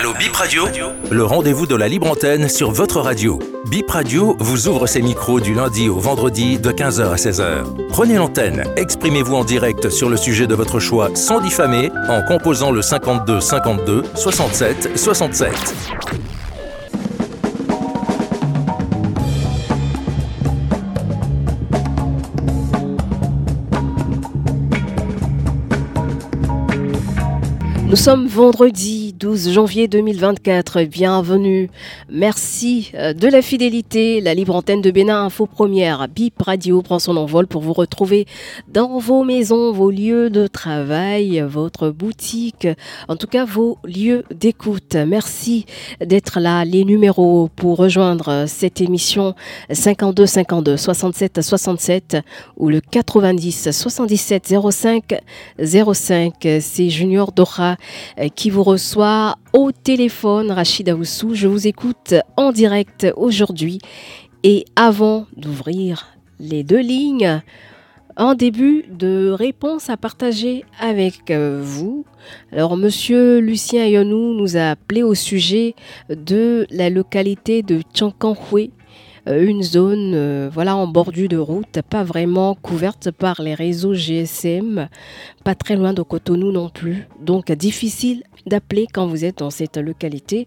Allo Bip Radio Le rendez-vous de la libre antenne sur votre radio. Bip Radio vous ouvre ses micros du lundi au vendredi de 15h à 16h. Prenez l'antenne, exprimez-vous en direct sur le sujet de votre choix sans diffamer en composant le 52 52 67 67. Nous sommes vendredi 12 janvier 2024. Bienvenue. Merci euh, de la fidélité. La libre antenne de Bénin Info Première, BIP Radio, prend son envol pour vous retrouver dans vos maisons, vos lieux de travail, votre boutique, en tout cas vos lieux d'écoute. Merci d'être là. Les numéros pour rejoindre cette émission 52 52 67 67 ou le 90 77 05 05. C'est Junior Dora euh, qui vous reçoit au téléphone. Rachida Oussou, je vous écoute en direct aujourd'hui. Et avant d'ouvrir les deux lignes, un début de réponse à partager avec euh, vous. Alors, monsieur Lucien Yonou nous a appelé au sujet de la localité de Tchankanhue euh, une zone euh, voilà en bordure de route, pas vraiment couverte par les réseaux GSM, pas très loin de Cotonou non plus. Donc difficile d'appeler quand vous êtes dans cette localité.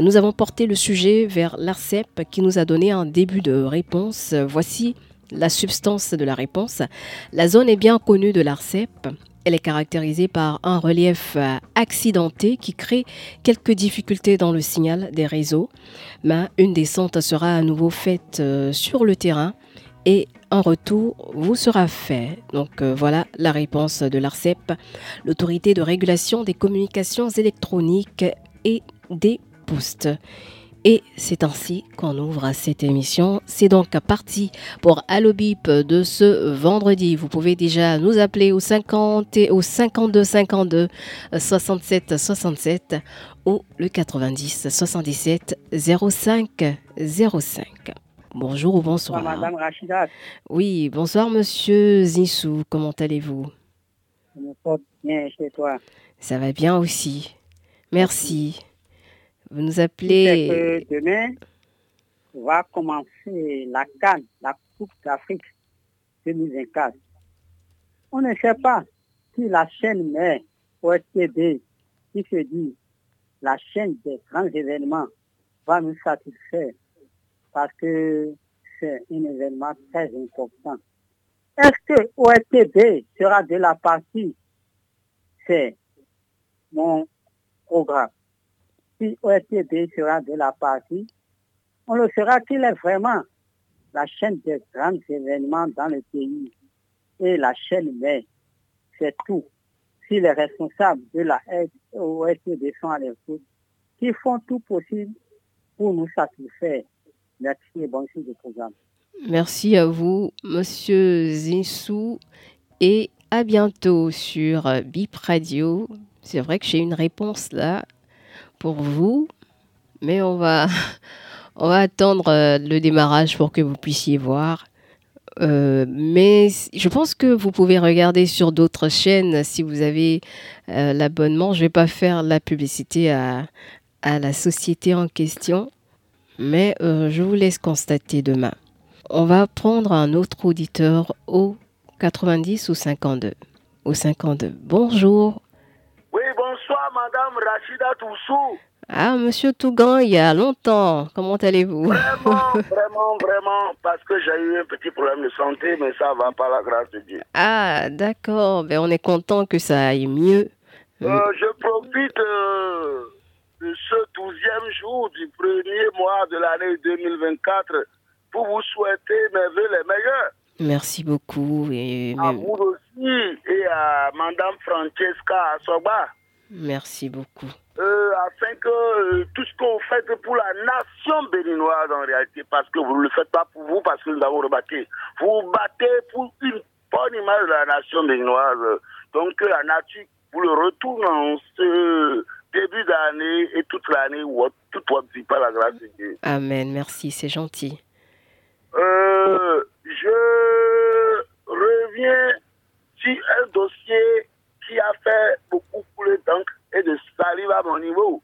Nous avons porté le sujet vers l'ARCEP qui nous a donné un début de réponse. Voici la substance de la réponse. La zone est bien connue de l'ARCEP. Elle est caractérisée par un relief euh, accidenté qui crée quelques difficultés dans le signal des réseaux. Mais une descente sera à nouveau faite euh, sur le terrain et un retour vous sera fait. Donc euh, voilà la réponse de l'ARCEP, l'autorité de régulation des communications électroniques et des postes. Et c'est ainsi qu'on ouvre cette émission. C'est donc parti pour Allo Bip de ce vendredi. Vous pouvez déjà nous appeler au 50 et au 52 52 67 67 ou le 90 77 05 05. Bonjour ou bonsoir. Madame Rachida. Oui, bonsoir Monsieur Zissou. Comment allez-vous? Je me porte bien chez toi. Ça va bien aussi. Merci. Vous nous appelez. demain va commencer la Cannes, la Coupe d'Afrique 2024. On ne sait pas si la chaîne mère OSTB, qui se dit la chaîne des grands événements, va nous satisfaire parce que c'est un événement très important. Est-ce que OSTB sera de la partie? C'est mon programme si OSTB sera de la partie, on le saura qu'il est vraiment la chaîne des grands événements dans le pays. Et la chaîne mère, c'est tout. Si les responsables de la OSTB sont à l'écoute, qui font tout possible pour nous satisfaire. Merci et bon suite du programme. Merci à vous, Monsieur Zissou, et à bientôt sur Bip Radio. C'est vrai que j'ai une réponse là pour vous, mais on va, on va attendre euh, le démarrage pour que vous puissiez voir. Euh, mais je pense que vous pouvez regarder sur d'autres chaînes si vous avez euh, l'abonnement. Je ne vais pas faire la publicité à, à la société en question, mais je vous laisse constater demain. On va prendre un autre auditeur au 90 ou 52. Au 52. Bonjour. Madame Rachida Toussou. Ah, Monsieur Tougan, il y a longtemps. Comment allez-vous? Vraiment, vraiment, vraiment, parce que j'ai eu un petit problème de santé, mais ça va par la grâce de Dieu. Ah, d'accord. Ben, on est content que ça aille mieux. Euh, je profite euh, de ce douzième jour du premier mois de l'année 2024 pour vous souhaiter mes vœux les meilleurs. Merci beaucoup. Et À vous aussi et à Madame Francesca Soba. Merci beaucoup. euh, afin que euh, tout ce qu'on fait pour la nation béninoise en réalité, parce que vous ne le faites pas pour vous, parce que nous avons rebatté. Vous battez pour une bonne image de la nation béninoise. Donc que la nature vous le retourne en ce début d'année et toute l'année, ou toute votre vie, par la grâce de Dieu. Amen. Merci, c'est gentil. Euh, je reviens sur un dossier qui a fait beaucoup couler d'encre et de salive à mon niveau.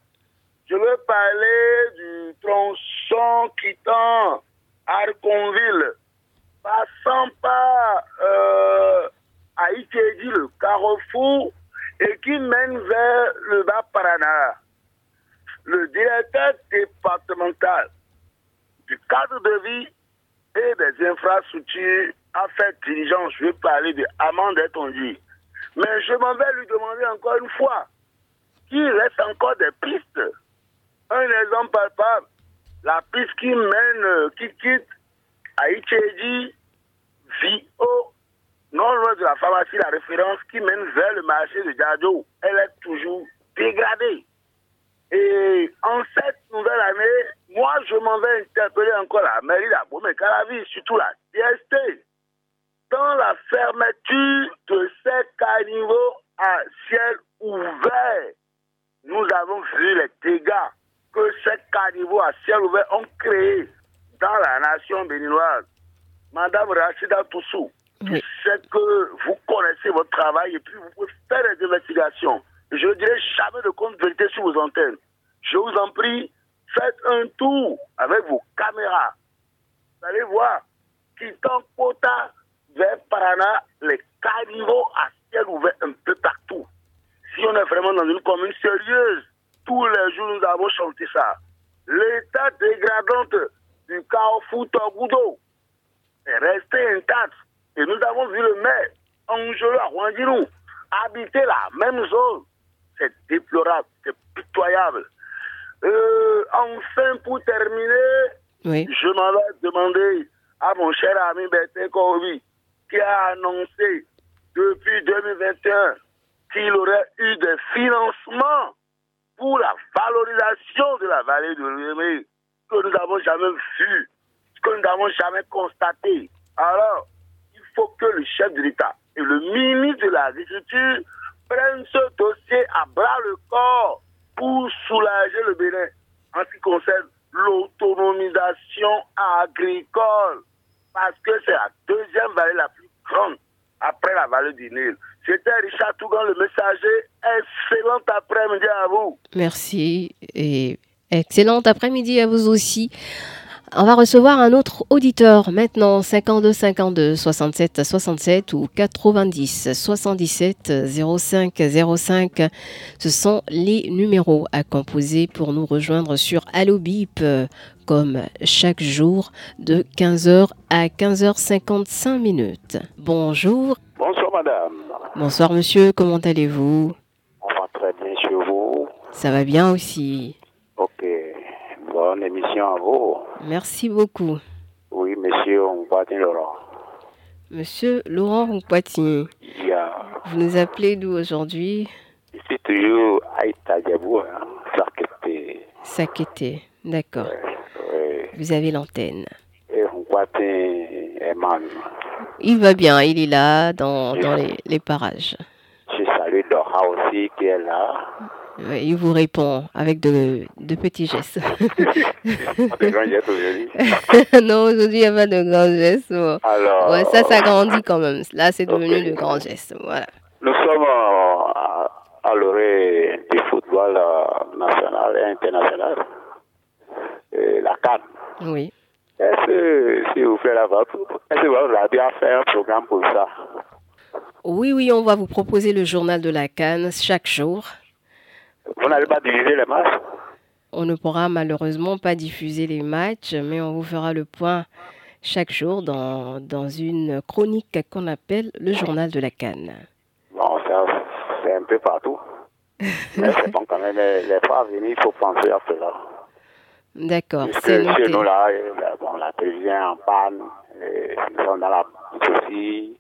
Je veux parler du tronçon quittant Arconville, passant par euh, le carrefour, et qui mène vers le bas Paraná. Le directeur départemental du cadre de vie et des infrastructures a fait diligence. Je vais parler de Amande dit. Mais je m'en vais lui demander encore une fois qu'il reste encore des pistes. Un exemple palpable, la piste qui mène, qui quitte Aïtchédi, Vio, non loin de la pharmacie, la référence qui mène vers le marché de Djadjo, elle est toujours dégradée. Et en cette nouvelle année, moi, je m'en vais interpeller encore la mairie d'Abomey, Calavi, surtout la DST. Dans la fermeture de ces caniveaux à ciel ouvert, nous avons vu les dégâts que ces caniveaux à ciel ouvert ont créés dans la nation béninoise. Madame Rachida Toussou, je sais que vous connaissez votre travail et puis vous pouvez faire des investigations. Je ne dirai jamais de compte vérité sur vos antennes. Je vous en prie, faites un tour avec vos caméras. Vous allez voir, quittant Kota vers Parana, les caniveaux à ciel ouvert un peu partout. Si on est vraiment dans une commune sérieuse, tous les jours nous avons chanté ça. L'état dégradant du carrefour Togudo est resté intact. Et nous avons vu le maire, Angelo Rwandilou, habiter la même zone. C'est déplorable, c'est pitoyable. Euh, enfin, pour terminer, je m'en vais demander à mon cher ami Bertin Kovi, qui a annoncé depuis 2021 qu'il aurait eu des financements pour la valorisation de la vallée de l'Uémé, que nous n'avons jamais vu, que nous n'avons jamais constaté. Alors, il faut que le chef de l'État et le ministre de l'Agriculture prennent ce dossier à bras le corps pour soulager le Bénin en ce qui concerne l'autonomisation agricole. Parce que c'est la deuxième vallée la plus grande après la vallée du Nil. C'était Richard Tougan, le messager. Excellent après-midi à vous. Merci et excellent après-midi à vous aussi. On va recevoir un autre auditeur maintenant, 52 52 67 67 ou 90 77 05 05. Ce sont les numéros à composer pour nous rejoindre sur Allo Bip, comme chaque jour de 15h à 15h55 minutes. Bonjour. Bonsoir madame. Bonsoir monsieur, comment allez-vous? On va très bien chez vous. Ça va bien aussi. Bonne émission à vous. Merci beaucoup. Oui, monsieur Ongpatin Laurent. Monsieur Laurent Ongpatin. Yeah. Vous nous appelez d'où aujourd'hui? Je suis toujours à Itadiabou, hein, Sakete. Sakete, d'accord. Ouais, Vous avez l'antenne. Et Ongpatin est man. Il va bien, il est là dans, dans les, les parages. Je salue Dora aussi qui est là. Ouais, il vous répond avec de, de petits gestes. Des grands gestes aujourd'hui. non, aujourd'hui, il n'y a pas de grands gestes. Alors, Ouais, ça, ça grandit quand même. Là, c'est devenu Ok. de grands gestes. Voilà. nous sommes euh, à, à l'orée du football euh, national et international. Et la CAN. Oui. Est-ce que, s'il vous plaît, là, votre- est-ce que votre radio a fait un programme pour ça? Oui, oui, on va vous proposer le journal de la Cannes chaque jour. Vous n'allez pas diviser les matchs On ne pourra malheureusement pas diffuser les matchs, mais on vous fera le point chaque jour dans, dans une chronique qu'on appelle le journal de la Cannes. Bon, ça, c'est un peu partout. Mais c'est bon quand même, les, les fois à venir, il faut penser à cela. D'accord, c'est que chez noté. nous, là, euh, bon, la télévision est en panne, nous sommes dans la souci.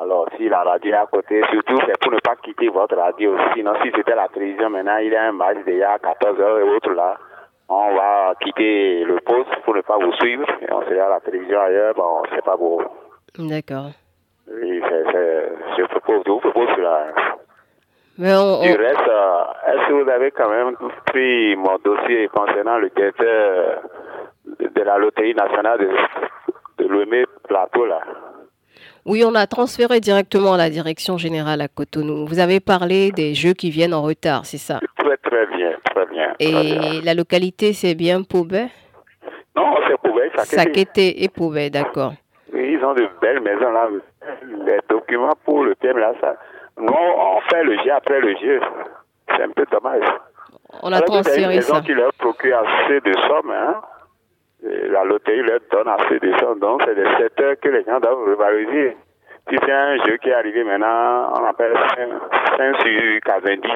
Alors, si la radio est à côté, surtout, c'est pour ne pas quitter votre radio. Sinon, si c'était la télévision, maintenant, il y a un match déjà à 14h et autres là. On va quitter le poste pour ne pas vous suivre. Et on sera à la télévision ailleurs, bon, c'est pas beau. D'accord. Oui, c'est, je propose, je vous propose cela. Mais on, Du reste, euh, est-ce que vous avez quand même pris mon dossier concernant le directeur de, la loterie nationale de, de l'OME Plateau là? Oui, on a transféré directement à la direction générale à Cotonou. Vous avez parlé des jeux qui viennent en retard, c'est ça? Très très bien, très bien. Et la localité, c'est bien Poubet? Non, c'est Poubet, Sakété. Sakété et Poubet, d'accord. Oui, ils ont de belles maisons là. Les documents pour le thème là, ça. Nous, on fait le jeu après le jeu. C'est un peu dommage. On a transféré ça. qui leur assez de sommes, hein. La loterie leur donne assez de sommes. Donc, c'est des secteurs que les gens doivent revaloriser. Si c'est un jeu qui est arrivé maintenant, on appelle 5 sur 90.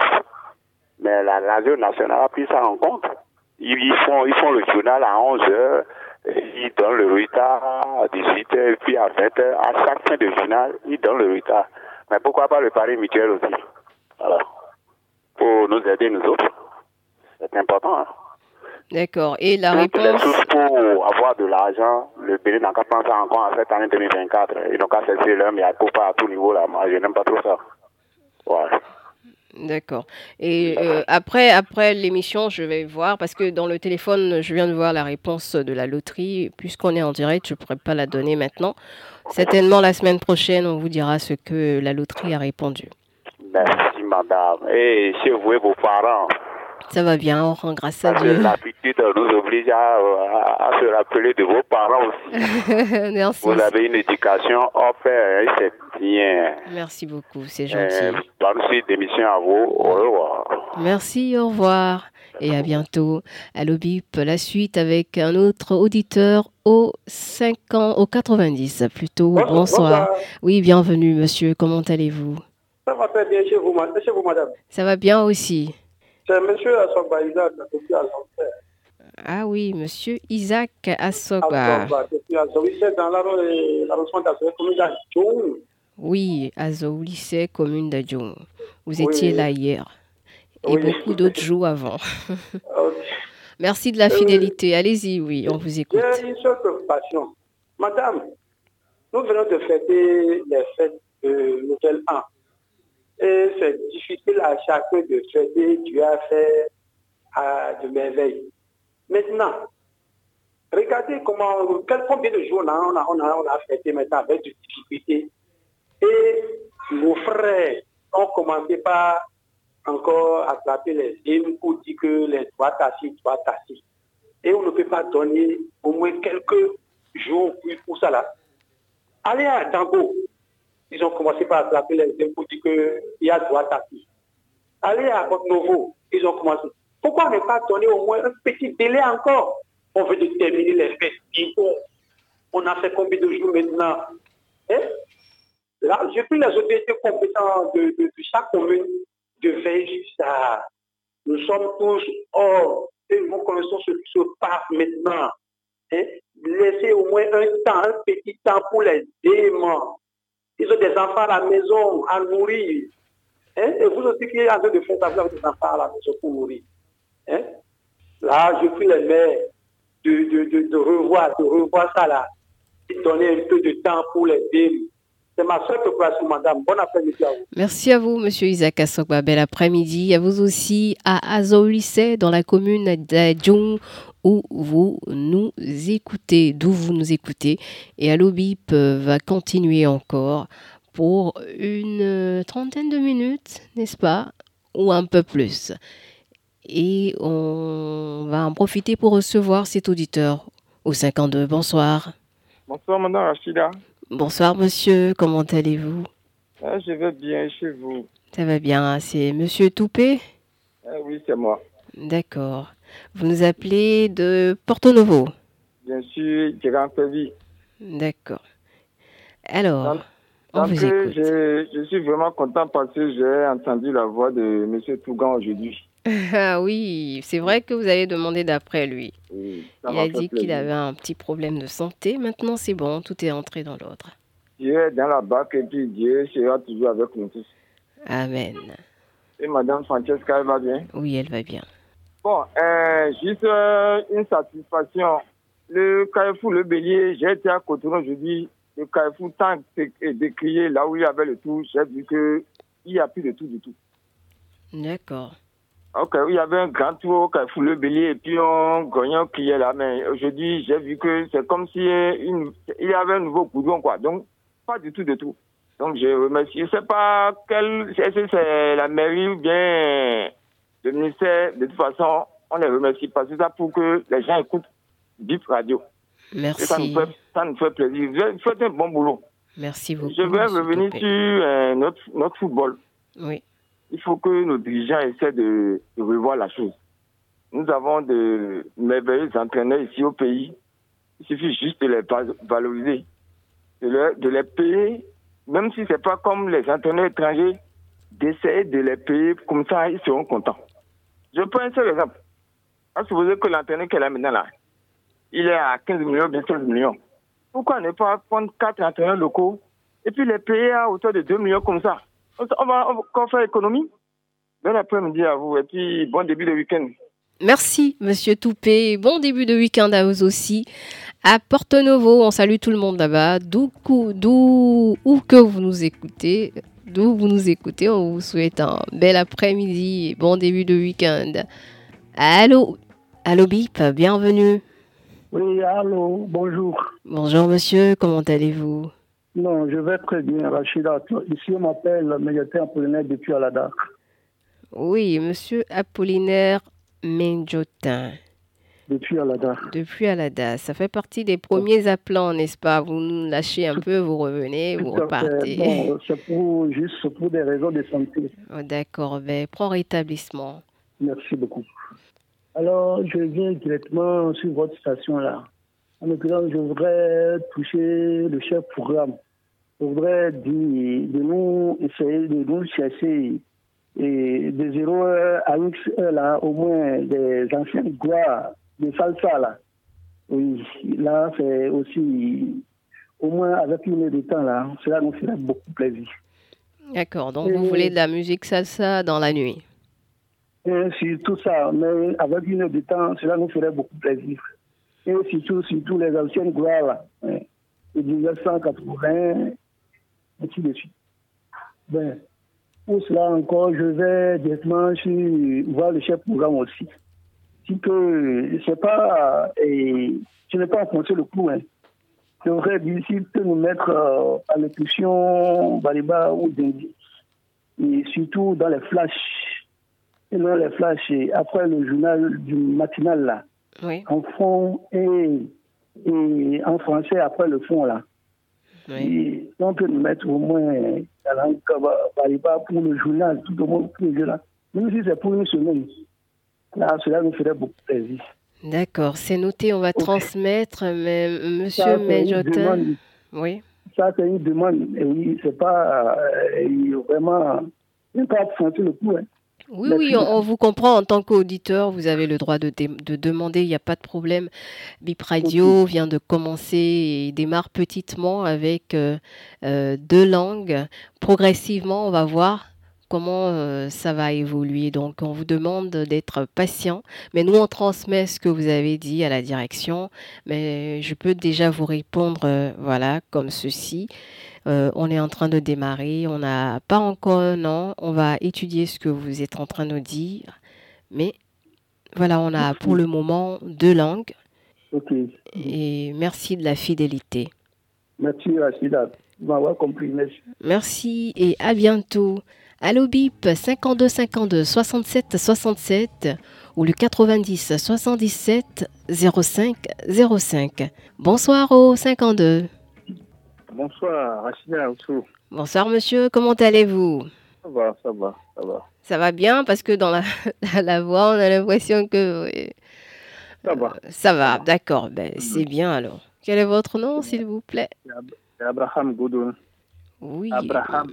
Mais la radio nationale a pris ça en compte. Ils, font, ils font le journal à 11 heures, ils donnent le retard à 18 heures, puis à 20 heures. À chaque fin de journal, ils donnent le retard. Mais pourquoi pas le pari mutuel aussi? Voilà. Pour nous aider, nous autres. C'est important. Hein? D'accord. Et la Donc, réponse sources pour avoir de l'argent, le Bénin n'a qu'à penser encore à cette année 2024. Ils n'ont qu'à cesser leur, mais à pas à tout niveau là. Moi, je n'aime pas trop ça. Ouais. D'accord. Et euh, après, après l'émission, je vais voir, parce que dans le téléphone, je viens de voir la réponse de la loterie. Puisqu'on est en direct, je ne pourrais pas la donner maintenant. Certainement, la semaine prochaine, on vous dira ce que la loterie a répondu. Merci, madame. Et chez vous et vos parents, Ça va bien, on rend grâce à Dieu. l'habitude nous oblige à, à- à se rappeler de vos parents aussi. Merci. Vous avez une éducation offerte, c'est bien. Merci beaucoup, c'est Euh, gentil. bonne suite d'émission à vous. Au revoir. Merci, au revoir et à bientôt. Allo Bip, la suite avec un autre auditeur au 5 ans, au 90 plutôt. Bonsoir. Oui, bienvenue monsieur, comment allez-vous? Ça va très bien chez vous, ma- chez vous, madame. Ça va bien aussi. C'est monsieur Assogba Isaac, depuis Azamper. Ah oui, monsieur Isaac Assoba. Depuis c'est dans l'arro- euh, l'arrondissement d'Azamper, commune d'Adjoum. Oui, Azo lycée commune d'Adjoum. Vous étiez oui. là hier. Et Oui. beaucoup d'autres jours avant. Euh, Merci de la fidélité. Allez-y, oui, on vous écoute. J'ai une seule préoccupation. Madame, nous venons de fêter les fêtes de Nouvel An. Et c'est difficile à chacun de fêter. Dieu a fait à de merveilles. Maintenant, regardez comment, quel, combien de jours on a, on a, on a, fêté maintenant avec des difficultés. Et nos frères ont commencé par encore attraper les hymnes pour dire que les droits assis, droits assis. Et on ne peut pas donner au moins quelques jours pour, pour ça là. Allez à Dango, ils ont commencé par attraper les hymnes pour dire qu'il y a droit assis. Allez à Novo, ils ont commencé. Pourquoi ne pas donner au moins un petit délai encore? On veut de terminer les bientôt. On a fait combien de jours maintenant? Hein? Là, j'ai pris les autorités compétentes de, de- de chaque commune de veiller sur ça. Nous sommes tous hors et nous connaissons ce qui se passe maintenant. Hein? Laissez au moins un temps, un petit temps pour les démons. Ils ont des enfants à la maison à nourrir. Hein? Et vous aussi qui êtes en train de faire ça, des enfants à la maison pour nourrir. Hein? Là, je prie les mères de, de, de, revoir, de revoir ça là. Et donner un peu de temps pour les démons. C'est ma seule préoccupation, madame. Bon après-midi à vous. Merci à vous, Monsieur Isaac Assogba. Bel après-midi. À vous aussi à Azo lycée dans la commune d'Adjoum où vous nous écoutez, d'où vous nous écoutez. Et Allo Bip euh, va continuer encore pour une euh, trentaine de minutes, n'est-ce pas Ou un peu plus. Et on va en profiter pour recevoir cet auditeur au 52. Bonsoir. Bonsoir, madame Rachida. Bonsoir, monsieur. Comment allez-vous? Ah, je vais bien chez vous? Ça va bien. C'est monsieur Toupé Ah oui, c'est moi. D'accord. Vous nous appelez de Porto Novo? Bien sûr, Grand Pévi. D'accord. Alors, on vous euh, écoute. je, je suis vraiment content parce que j'ai entendu la voix de M. Tougan aujourd'hui. Ah oui, c'est vrai que vous avez demandé d'après lui. Oui, ça Il m'a a fait dit qu'il plaisir. avait un petit problème de santé. Maintenant, c'est bon, tout est entré dans l'ordre. Dieu est dans la barque et puis Dieu sera toujours avec nous tous. Amen. Et Madame Francesca, elle va bien? Oui, elle va bien. Bon, euh, juste euh, une satisfaction. Le Carrefour Le Bélier, j'ai été à Cotonou aujourd'hui. Le Carrefour, tant dé- décrié là où il y avait le tout, j'ai vu qu'il n'y a plus de tout du tout. D'accord. Ok, il y avait un grand tour au Carrefour Le Bélier et puis on gagnant qui est là. Mais aujourd'hui, j'ai vu que c'est comme si une, il y avait un nouveau goudron, quoi. Donc, pas du tout de tout. Donc, je remercie. Je ne sais pas quel, que c'est la mairie ou bien le ministère. De toute façon, On les remercie parce que ça pour que les gens écoutent BIP Radio. Merci. ça nous, fait, ça nous fait plaisir. Vous faites un bon boulot. Merci beaucoup. Je vais revenir sur euh, notre, notre football. Oui. Il faut que nos dirigeants essaient de, de revoir la chose. Nous avons de merveilleux entraîneurs ici au pays. Il suffit juste de les valoriser, de, de les payer, même si ce n'est pas comme les entraîneurs étrangers, d'essayer de les payer comme ça, ils seront contents. Je prends un seul exemple. À supposer que l'entraîneur est là maintenant, là, il est à 15 millions, bien 16 millions. Pourquoi ne pas prendre quatre entraîneurs locaux et puis les payer à hauteur de 2 millions comme ça? On va encore faire économie. Bon après-midi à vous et puis bon début de week-end. Merci, Monsieur Toupé. Bon début de week-end à vous aussi. À Porto Novo, on salue tout le monde là-bas. D'où, d'où, où que vous nous écoutez, d'où vous nous écoutez, on vous souhaite un bel après-midi et bon début de week-end. Allô, allô Bip, bienvenue. Oui, allô, bonjour. Bonjour monsieur, comment allez-vous? Non, je vais très bien, Rachida. Ici, on m'appelle Médiateur Apollinaire depuis Alada. Oui, monsieur Apollinaire Menjotin. Depuis Alada. Depuis Alada. Ça fait partie des premiers appelants, n'est-ce pas? Vous nous lâchez un peu, vous revenez, vous repartez. Bon, c'est pour, juste pour des raisons de santé. Oh, D'accord, ben, prends rétablissement. Merci beaucoup. Alors, je viens directement sur votre station là. En l'occurrence, je voudrais toucher le chef programme. Je voudrais dire de nous essayer de nous chercher et de 0 à X là, au moins des anciennes gloires de salsa là. Oui, là, c'est aussi, au moins avec une heure de temps là, cela nous ferait beaucoup plaisir. D'accord, donc vous voulez de la musique salsa dans la nuit? Et surtout ça, mais avec une heure de temps, cela nous ferait beaucoup plaisir. Et surtout, surtout les anciennes gloires, hein, de 1980, et ainsi de suite. Ben, pour cela encore, je vais directement voir le chef programme aussi. Si que c'est pas, et, je n'ai pas enfoncé le coup, hein. Voudrais dire s'il peut nous mettre euh, à l'élection Baliba ou Dendi, et surtout dans les flashs et là, les flashs, après le journal du matinal, là, oui. en fond et, et en français après le fond, là. Oui. Et on peut nous mettre au moins la langue pour le journal, tout au moins pour le journal. Même si c'est pour une semaine, là, cela nous ferait beaucoup plaisir. D'accord, c'est noté, on va transmettre, mais monsieur Méjotin. Oui. Ça, c'est une demande, et oui, c'est pas euh, vraiment. Il pas absenter le coup, hein. Oui, oui, on, on, vous comprend en tant qu'auditeur, vous avez le droit de, de demander, il n'y a pas de problème. Bip Radio vient de commencer et démarre petitement avec euh, euh, deux langues. Progressivement, on va voir comment euh, ça va évoluer. Donc, on vous demande d'être patient. Mais nous, on transmet ce que vous avez dit à la direction. Mais je peux déjà vous répondre, voilà, comme ceci. Euh, on est en train de démarrer, on n'a pas encore un an, on va étudier ce que vous êtes en train de dire, mais voilà, on a pour le moment deux langues. Okay. Et merci de la fidélité. Merci Rachida, compris. Merci. merci et à bientôt. Allo BIP 52 52 67 67 ou le 90 77 05 05. Bonsoir au 52. Bonsoir, Rachida Oussou. Bonsoir, monsieur. Comment allez-vous? Ça va, ça va, ça va. Ça va bien? Parce que dans la, la voix, on a l'impression que. Ça va. Euh, ça va, d'accord. Ben, c'est bien alors. Quel est votre nom, s'il vous plaît? Abraham Godon. Oui. Abraham.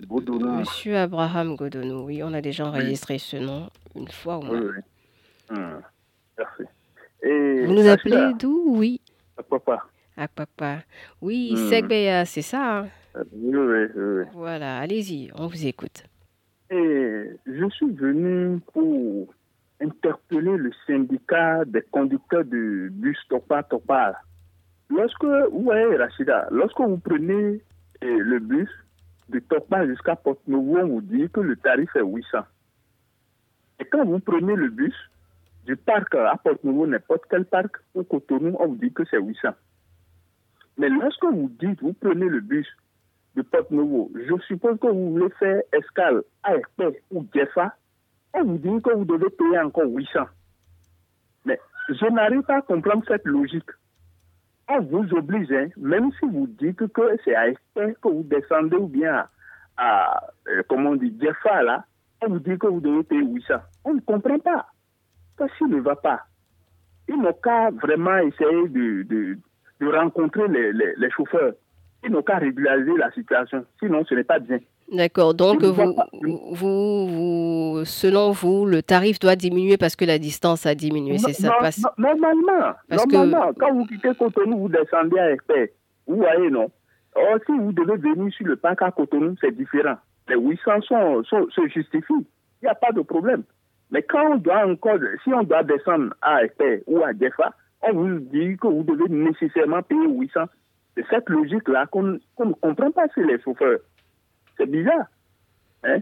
Monsieur Abraham Godonou, oui, on a déjà enregistré oui. ce nom une fois au moins. Oui, oui. Hum. Merci. Et Vous nous appelez d'où? Oui. À papa. Oui, mmh. Segbeya, c'est ça. Hein? Oui, oui, oui. Voilà, allez-y, on vous écoute. Et je suis venu pour interpeller le syndicat des conducteurs de bus Topa Topa. Lorsque, ouais, Rachida, lorsque vous prenez eh, le bus de Topa jusqu'à Porte-Nouveau, on vous dit que le tarif est 800. Et quand vous prenez le bus du parc à Porte-Nouveau, n'importe quel parc, au Cotonou, on vous dit que c'est 800. Mais lorsque vous dites, vous prenez le bus de Porte-Nouveau, je suppose que vous voulez faire escale à Espé ou Jeffa, on vous dit que vous devez payer encore 800. Mais je n'arrive pas à comprendre cette logique. On vous oblige, hein, même si vous dites que c'est à Esther que vous descendez ou bien à, euh, comment on dit, Jeffa, là, on vous dit que vous devez payer 800. On ne comprend pas. Qu'est-ce qui ne va pas Ils n'ont qu'à vraiment essayer de, de rencontrer les, les, les chauffeurs. Ils n'ont qu'à régulariser la situation. Sinon, ce n'est pas bien. D'accord. Donc, vous, vous, vous- selon vous, le tarif doit diminuer parce que la distance a diminué. C'est ça? Non- parce- non- Normalement, Parce que- normalement quand vous quittez Cotonou, vous descendez à Espère. Vous voyez, non? Or, si vous devez venir sur le parc à Cotonou, c'est différent. Les 800 sont, sont- se justifient. Il n'y a pas de problème. Mais quand on doit encore, si on doit descendre à Espère ou à Jefa, on vous dit que vous devez nécessairement payer 800. C'est cette logique-là qu'on ne comprend pas chez les chauffeurs. C'est bizarre. Hein?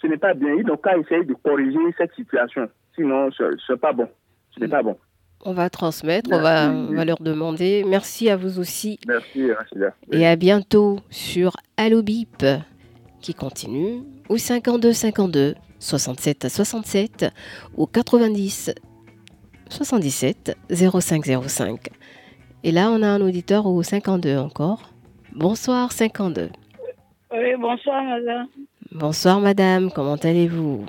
Ce n'est pas bien. Ils n'ont qu'à essayer de corriger cette situation. Sinon, ce n'est pas bon. Ce n'est pas bon. On va transmettre, on va, Merci. on va leur demander. Merci à vous aussi. Merci, Rachida. Et à bientôt sur Allo Bip qui continue au 52 52 67 67 au 90 77 05 05. Et là, on a un auditeur au 52 encore. Bonsoir 52. Oui, bonsoir, madame. Bonsoir madame, comment allez-vous?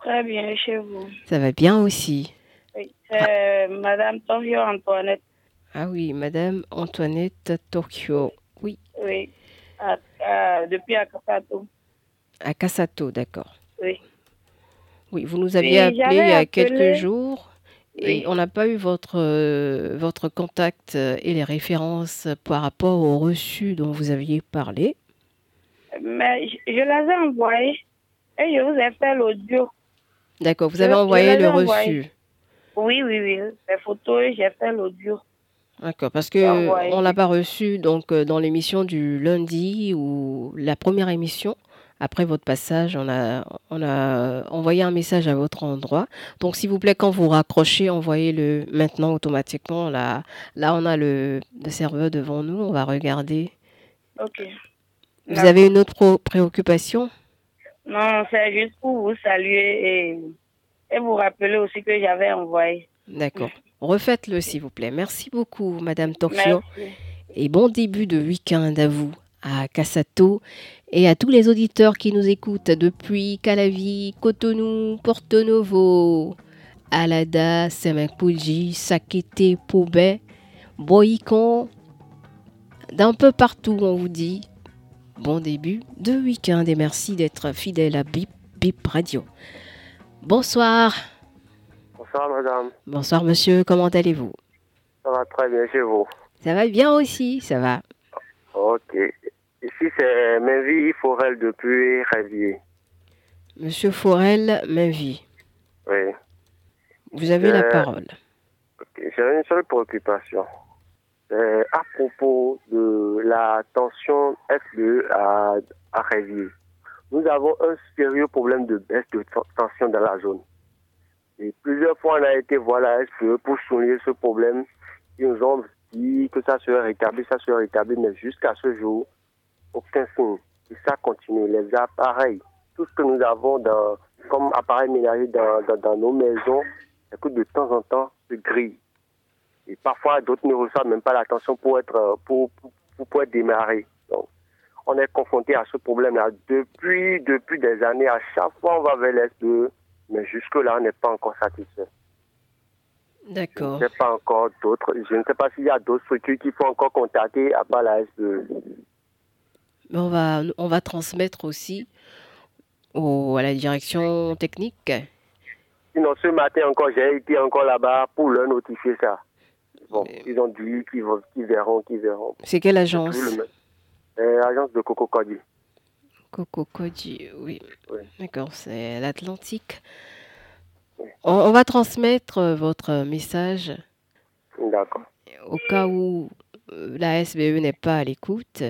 Très bien, chez vous? Ça va bien aussi. Oui, c'est madame Tonvio Antoinette. Ah oui, madame Antoinette Tokyo. Oui, Oui, à- à- depuis à Kasato, d'accord. Oui. Oui, vous nous aviez Oui, appelé il y a quelques jours et on n'a pas eu votre, euh, votre contact euh, et les références par rapport au reçu dont vous aviez parlé. Mais je, je les ai envoyés et je vous ai fait l'audio. D'accord, vous avez je envoyé le reçu. Oui, oui, oui. Les photos, j'ai fait l'audio. D'accord, parce que on l'a pas reçu donc euh, dans l'émission du lundi ou la première émission. Après votre passage, on a, on a envoyé un message à votre endroit. Donc, s'il vous plaît, quand vous raccrochez, envoyez-le maintenant automatiquement. Là, là on a le, le serveur devant nous. On va regarder. Ok. Vous D'accord. avez une autre préoccupation? Non, c'est juste pour vous saluer et, et vous rappeler aussi que j'avais envoyé. D'accord. Refaites-le, s'il vous plaît. Merci beaucoup, Madame Tokyo. Merci. Et bon début de week-end à vous, à Cassato, et à tous les auditeurs qui nous écoutent depuis Calavi, Cotonou, Porto Novo, Alada, Semenkuji, Sakete, Poubet, Boyicon, d'un peu partout, on vous dit bon début de week-end et merci d'être fidèle à Bip Bip Radio. Bonsoir. Bonsoir madame, Bonsoir monsieur, comment allez-vous? Ça va très bien chez vous? Ça va bien aussi, ça va. Ok. Ici c'est Menvi Forel depuis Révier. Monsieur Forel m'invite. Oui. Vous avez la Euh, parole. J'ai une seule préoccupation. C'est à propos de la tension S2 à, à Révier. Nous avons un sérieux problème de baisse de ten- tension dans la zone. Et plusieurs fois, on a été voir la SPE pour souligner ce problème. Ils nous ont dit que ça serait rétabli, ça serait rétabli, mais jusqu'à ce jour, aucun signe. Et ça continue. Les appareils, tout ce que nous avons dans, comme appareil ménager dans, dans, dans nos maisons, c'est que de temps en temps, se grille. Et parfois, d'autres ne reçoivent même pas l'attention pour être, pour, pour, pour, pour être démarrés. Donc, on est confronté à ce problème-là depuis, depuis des années. À chaque fois, on va vers l'Est2, mais jusque-là, on n'est pas encore satisfait. D'accord. Je ne sais pas encore d'autres. Je ne sais pas s'il y a d'autres structures qu'il faut encore contacter à part la S2. Mais on va, on va transmettre aussi au, à la direction technique. Sinon, ce matin encore, j'ai été encore là-bas pour leur notifier ça. Bon, ils ont dit qu'ils verront, qu'ils verront. C'est quelle agence. Euh, Agence de Coco Cody. Coco oui. Oui. D'accord, c'est l'Atlantique. On, on va transmettre euh, votre message D'accord. au cas où euh, la SBE n'est pas à l'écoute.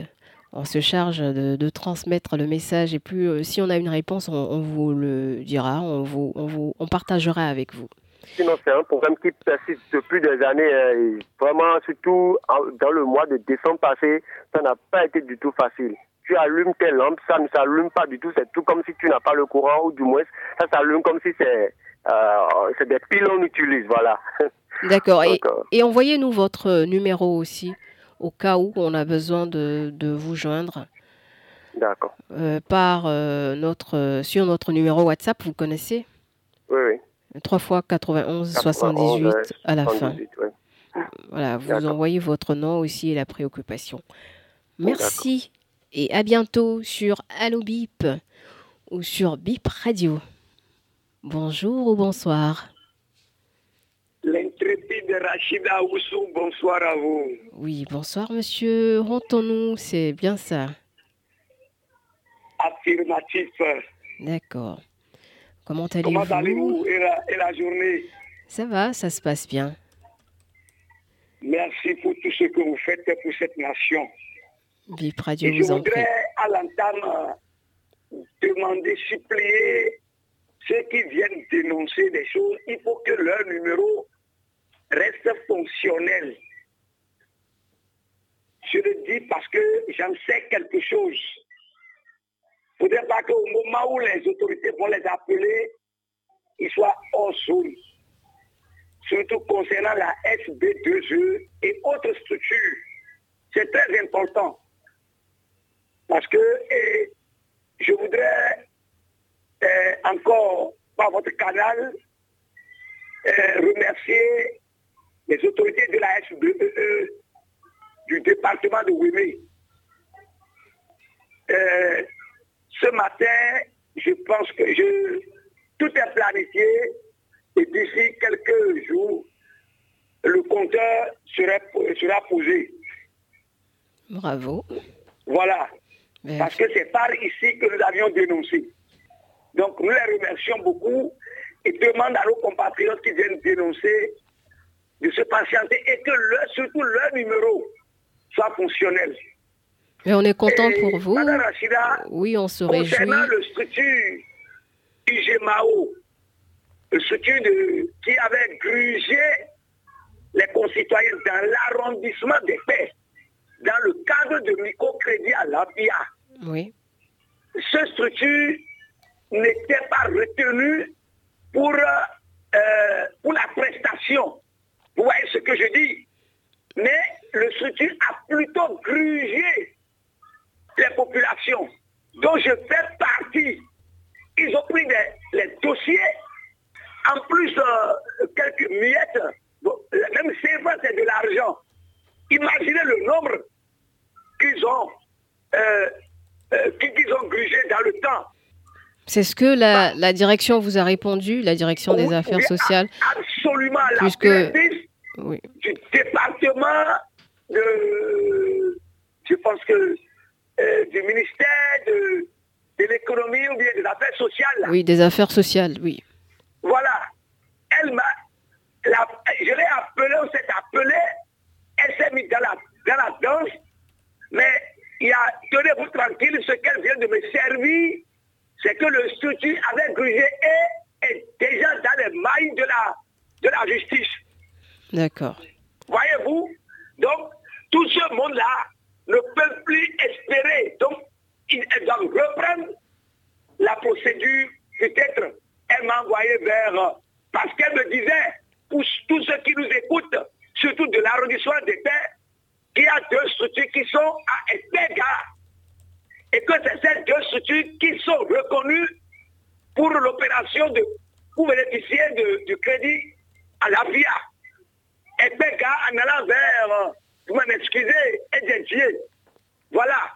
On se charge de, de transmettre le message et puis euh, si on a une réponse, on, on vous le dira, on, vous, on, vous, on partagera avec vous. Sinon, c'est un problème qui persiste depuis des années. et vraiment, surtout dans le mois de décembre passé, ça n'a pas été du tout facile. tu allumes tes lampes, ça ne s'allume pas du tout. C'est tout comme si tu n'as pas le courant, ou du moins, ça s'allume comme si c'est euh, des piles qu'on utilise, voilà. D'accord. Et, et envoyez-nous votre numéro aussi, au cas où on a besoin de, de vous joindre. D'accord. Euh, par euh, notre, sur notre numéro WhatsApp, vous connaissez? Oui, oui. 3 fois 91 78 ouais, à la 78, fin. ouais. Voilà, vous envoyez votre nom aussi et la préoccupation. Merci et à bientôt sur Allo Bip ou sur Bip Radio. Bonjour ou bonsoir. L'intrépide Rachida Oussou, bonsoir à vous. Oui, bonsoir monsieur Rontonou, c'est bien ça. Affirmatif. D'accord. Comment Comment allez-vous? allez-vous et la, et la journée? Ça va, ça se passe bien. Merci pour tout ce que vous faites pour cette nation. Bip Radio Et je vous en prie. voudrais à l'entame demander, supplier ceux qui viennent dénoncer des choses, il faut que leur numéro reste fonctionnel. Je le dis parce que j'en sais quelque chose. Il ne faudrait pas qu'au moment où les autorités vont les appeler, ils soient hors zone. Surtout concernant la SB2E et autres structures. C'est très important. Parce que eh, je voudrais eh, encore, par votre canal, eh, remercier les autorités de la SBE du département de Wimé. Euh, ce matin, je pense que je, tout est planifié et d'ici quelques jours, le compteur serait- sera posé. Bravo. Voilà. Merci. Parce que c'est par ici que nous avions dénoncé. Donc nous les remercions beaucoup et demandons à nos compatriotes qui viennent dénoncer de se patienter et que leur- surtout leur numéro soit fonctionnel. Mais on est content Et pour vous. Madame Rachida, Oui, on se réjouit. concernant le structure IGMAO, le structure de- qui avait grugé les concitoyens dans l'arrondissement des paix, dans le cadre de microcrédit à l'APIA, Oui. ce structure n'était pas retenu pour, euh, pour la prestation. Vous voyez ce que je dis Mais le structure a plutôt grugé les populations dont je fais partie. Ils ont pris les dossiers, en plus euh, quelques miettes, même vrai, c'est de l'argent. Imaginez le nombre qu'ils ont, euh, euh, qu'ils ont grugé dans le temps. C'est ce que la, la direction vous a répondu, la direction des affaires oui, sociales. Absolument, la Puisque- Oui. du département de, je pense que, euh, du ministère de, de l'économie ou bien des affaires sociales. là. Oui, des affaires sociales, oui. Voilà. Elle m'a, je l'ai appelée, on s'est appelé, elle s'est mise dans la, dans la danse, mais il y a, tenez-vous tranquille, ce qu'elle vient de me servir, que le structure avait grugé et est déjà dans les mailles de la, de la justice. D'accord. Voyez-vous Donc, tout ce monde-là ne peut plus espérer. Donc, ils elles doivent reprendre la procédure. Peut-être, elle m'a envoyé vers... euh, Parce qu'elle me disait, pour tous ceux qui nous écoutent, surtout de l'arrondissement des terres, qu'il y a deux structures qui sont à Espega. Et que c'est ces deux structures qui sont reconnues pour l'opération de... pour bénéficier de- du crédit à la VIA. Et Beka, en allant vers, euh, vous m'excusez, est dédié. Voilà.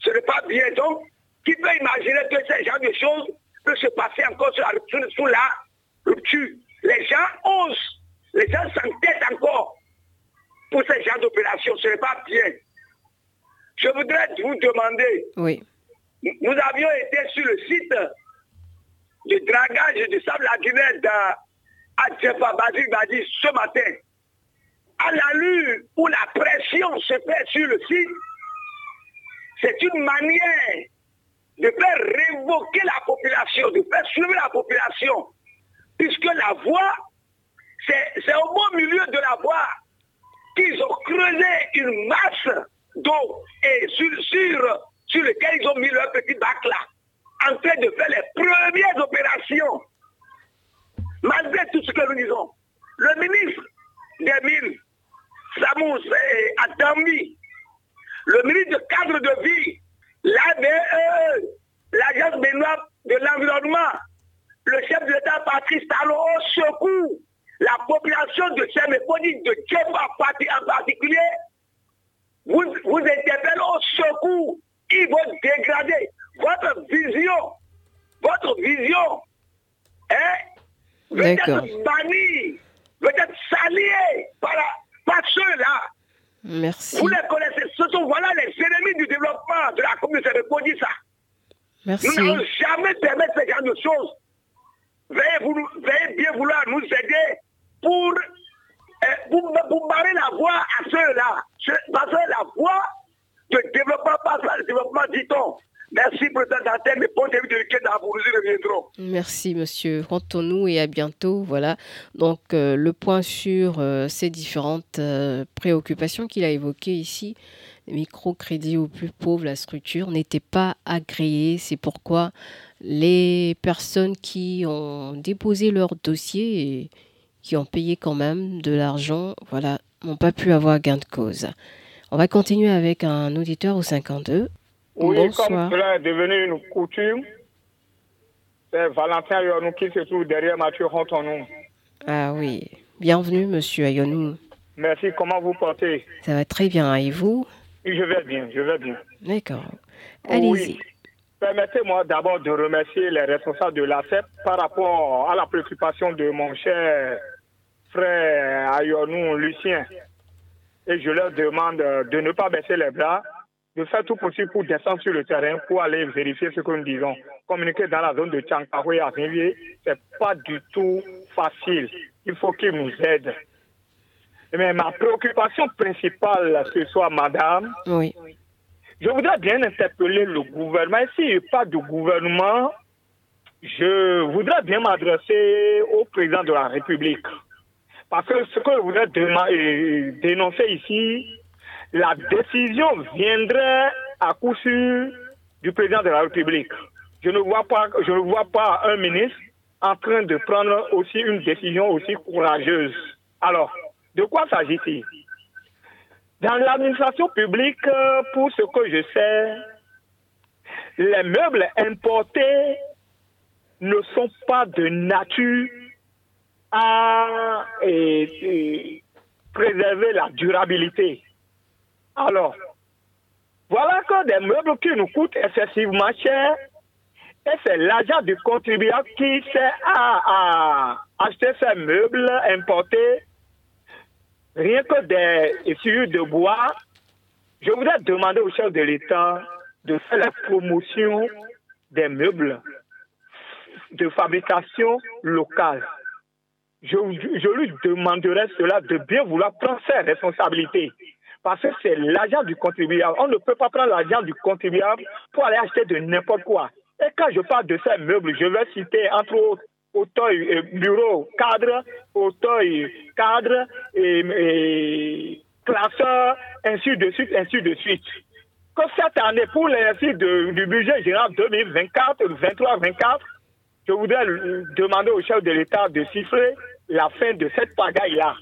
Ce n'est pas bien. Donc, qui peut imaginer que ce genre de choses peut se passer encore sous la, sous- sous la rupture Les gens osent, les gens s'entêtent encore pour ce genre d'opération. Ce n'est pas bien. Je voudrais vous demander, Oui. nous avions été sur le site de dragage de sable lagunaire dans- à Djefa Badi Badi ce matin. À l'allure où la pression se fait sur le site, c'est une manière de faire révoquer la population, de faire suivre la population. Puisque la voie, c'est c'est au beau milieu de la voie qu'ils ont creusé une masse d'eau et sur, sur, sur lequel mis leur petit bac là, en train de faire les premières opérations. Malgré tout ce que nous disons, le ministre des Mines, Samous Atami, le ministre de cadre de vie, l'ABE, l'Agence béninoise de l'environnement, le chef de l'État Patrice Talon au secours, la population de Semeponis, de Tchèque en particulier, vous, vous interpelle au secours. Ils vont dégrader votre vision, votre vision, hein, peut être bannie, peut être saluée par, par ceux-là. Merci. Vous les connaissez, ce sont voilà les ennemis du développement de la commune de ça. Merci. Nous n'allons jamais permettre ce genre de choses. Veuillez, bien vouloir nous aider pour, euh, pour, pour barrer la voie à ceux-là. Parce que la voie de développement passe le développement, dit-on. Merci cette antenne et bon début de week-end vous nous reviendrons. Merci monsieur. Comptons-nous et à bientôt. Voilà. Donc euh, le point sur euh, ces différentes euh, préoccupations qu'il a évoquées ici. Les microcrédits aux plus pauvres, la structure n'était pas agréée. C'est pourquoi les personnes qui ont déposé leur dossier et qui ont payé quand même de l'argent, voilà, n'ont pas pu avoir gain de cause. On va continuer avec un auditeur au 52. Oui, Bonsoir. comme cela est devenu une coutume, c'est Valentin Yonou qui se trouve derrière Mathieu Rontonou. Ah oui. Bienvenue, monsieur Ayonou. Merci, comment vous portez? Ça va très bien. Et vous? Je vais bien, je vais bien. D'accord. Allez-y. Oui. Permettez-moi d'abord de remercier les responsables de l'ACEP par rapport à la préoccupation de mon cher frère Ayonou Lucien. Et je leur demande de ne pas baisser les bras, de faire tout possible pour descendre sur le terrain pour aller vérifier ce que nous disons. Communiquer dans la zone de Tchankahoué à Rivier, c'est pas du tout facile. Il faut qu'ils nous aident. Mais ma préoccupation principale ce soir, madame, Oui. je voudrais bien interpeller le gouvernement. Et s'il n'y a pas de gouvernement, je voudrais bien m'adresser au président de la République. Parce que ce que je voudrais déma- euh, dénoncer ici, la décision viendrait à coup sûr du président de la République. Je ne vois pas, je ne vois pas un ministre en train de prendre aussi une décision aussi courageuse. Alors, de quoi s'agit-il? Dans l'administration publique, euh, pour ce que je sais, les meubles importés ne sont pas de nature à préserver la durabilité. Alors, voilà que des meubles qui nous coûtent excessivement cher, et c'est l'argent du contribuable qui sert à, à acheter ces meubles importés, rien que des essuies de bois. Je voudrais demander au chef de l'État de faire la promotion des meubles de fabrication locale. Je, lui demanderai cela de bien vouloir prendre ses responsabilités. Parce que c'est l'argent du contribuable. On ne peut pas prendre l'argent du contribuable pour aller acheter de n'importe quoi. Et quand je parle de ces meubles, je vais citer entre autres euh, bureau cadre, Auteuil cadre et, et classeur, ainsi de suite, ainsi de suite. Que cette année, pour l'exercice du budget général 2024, 23-24, je voudrais demander au chef de l'État de siffler la fin de cette pagaille-là.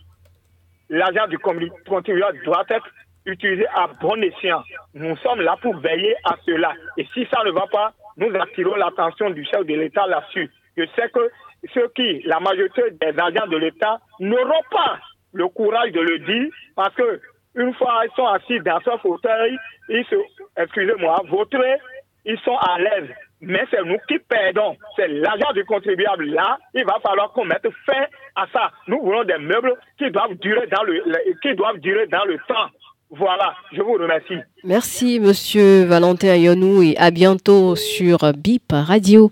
L'argent du contribuable doit être utilisé à bon escient. Nous sommes là pour veiller à cela. Et si ça ne va pas, nous attirons l'attention du chef de l'État là-dessus. Je sais que ceux qui, la majorité des agents de l'État, n'auront pas le courage de le dire parce que une fois ils sont assis dans ce fauteuil, ils se, excusez-moi, vautrés, ils sont à l'aise. Mais c'est nous qui perdons. C'est l'argent du contribuable là. Il va falloir qu'on mette fin à ça. Nous voulons des meubles qui doivent durer dans le, le- qui doivent durer dans le temps. Voilà. Je vous remercie. Merci, monsieur Valentin Ayonou, et à bientôt sur BIP Radio.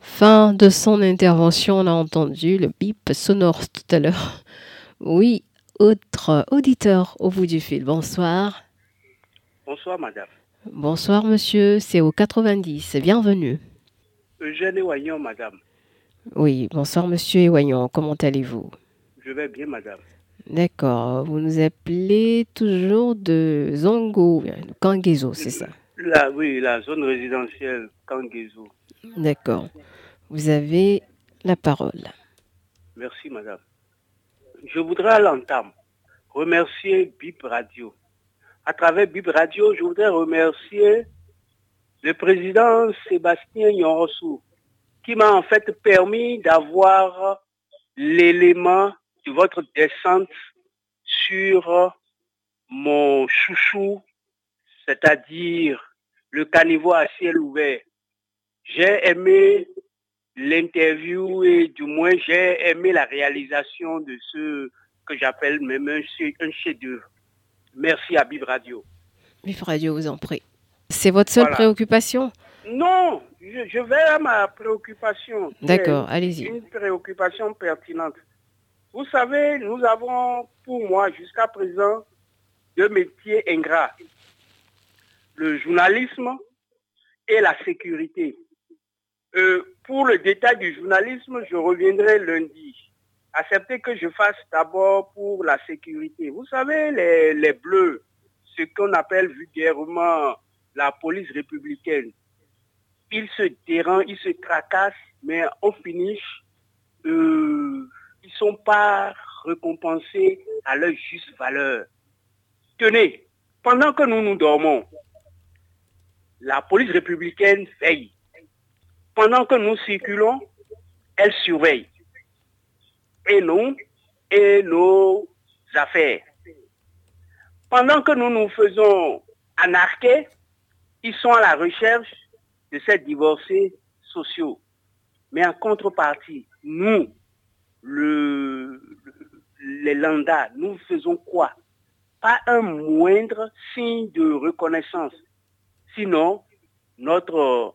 Fin de son intervention, on a entendu le bip sonore tout à l'heure. Oui, autre auditeur au bout du fil. Bonsoir. Bonsoir, madame. Bonsoir, monsieur. C'est au 90. Bienvenue. Eugène Oignon, madame. Oui, bonsoir, monsieur Ewayon. Comment allez-vous? Je vais bien, madame. D'accord. Vous nous appelez toujours de Zongo, de Kangezo, c'est ça? La, oui, la zone résidentielle Kangezo. D'accord. Vous avez la parole. Merci, madame. Je voudrais à l'entame remercier BIP Radio. À travers BIP Radio, je voudrais remercier le président Sébastien Yorossou, qui m'a en fait permis d'avoir l'élément de votre descente sur mon chouchou, c'est-à-dire le caniveau à ciel ouvert. J'ai aimé l'interview et du moins j'ai aimé la réalisation de ce que j'appelle même un, un chef-d'œuvre. Merci à Bib Radio. Bib Radio, vous en prie. C'est votre seule Voilà. préoccupation? Non, je, je vais à ma préoccupation. D'accord, allez-y. Une préoccupation pertinente. Vous savez, nous avons pour moi jusqu'à présent deux métiers ingrats. Le journalisme et la sécurité. Euh, pour le détail du journalisme, je reviendrai lundi. Acceptez que je fasse d'abord pour la sécurité. Vous savez, les, les bleus, ce qu'on appelle vulgairement la police républicaine, ils se dérangent, ils se tracassent, mais au finish, euh, ils ne sont pas récompensés à leur juste valeur. Tenez, pendant que nous nous dormons, la police républicaine veille. Pendant que nous circulons, elle surveille. Et nous, et nos affaires. Pendant que nous nous faisons anarquer, ils sont à la recherche de ces divorcés sociaux. Mais en contrepartie, nous, le, les lambda, nous faisons quoi? Pas un moindre signe de reconnaissance. Sinon, notre,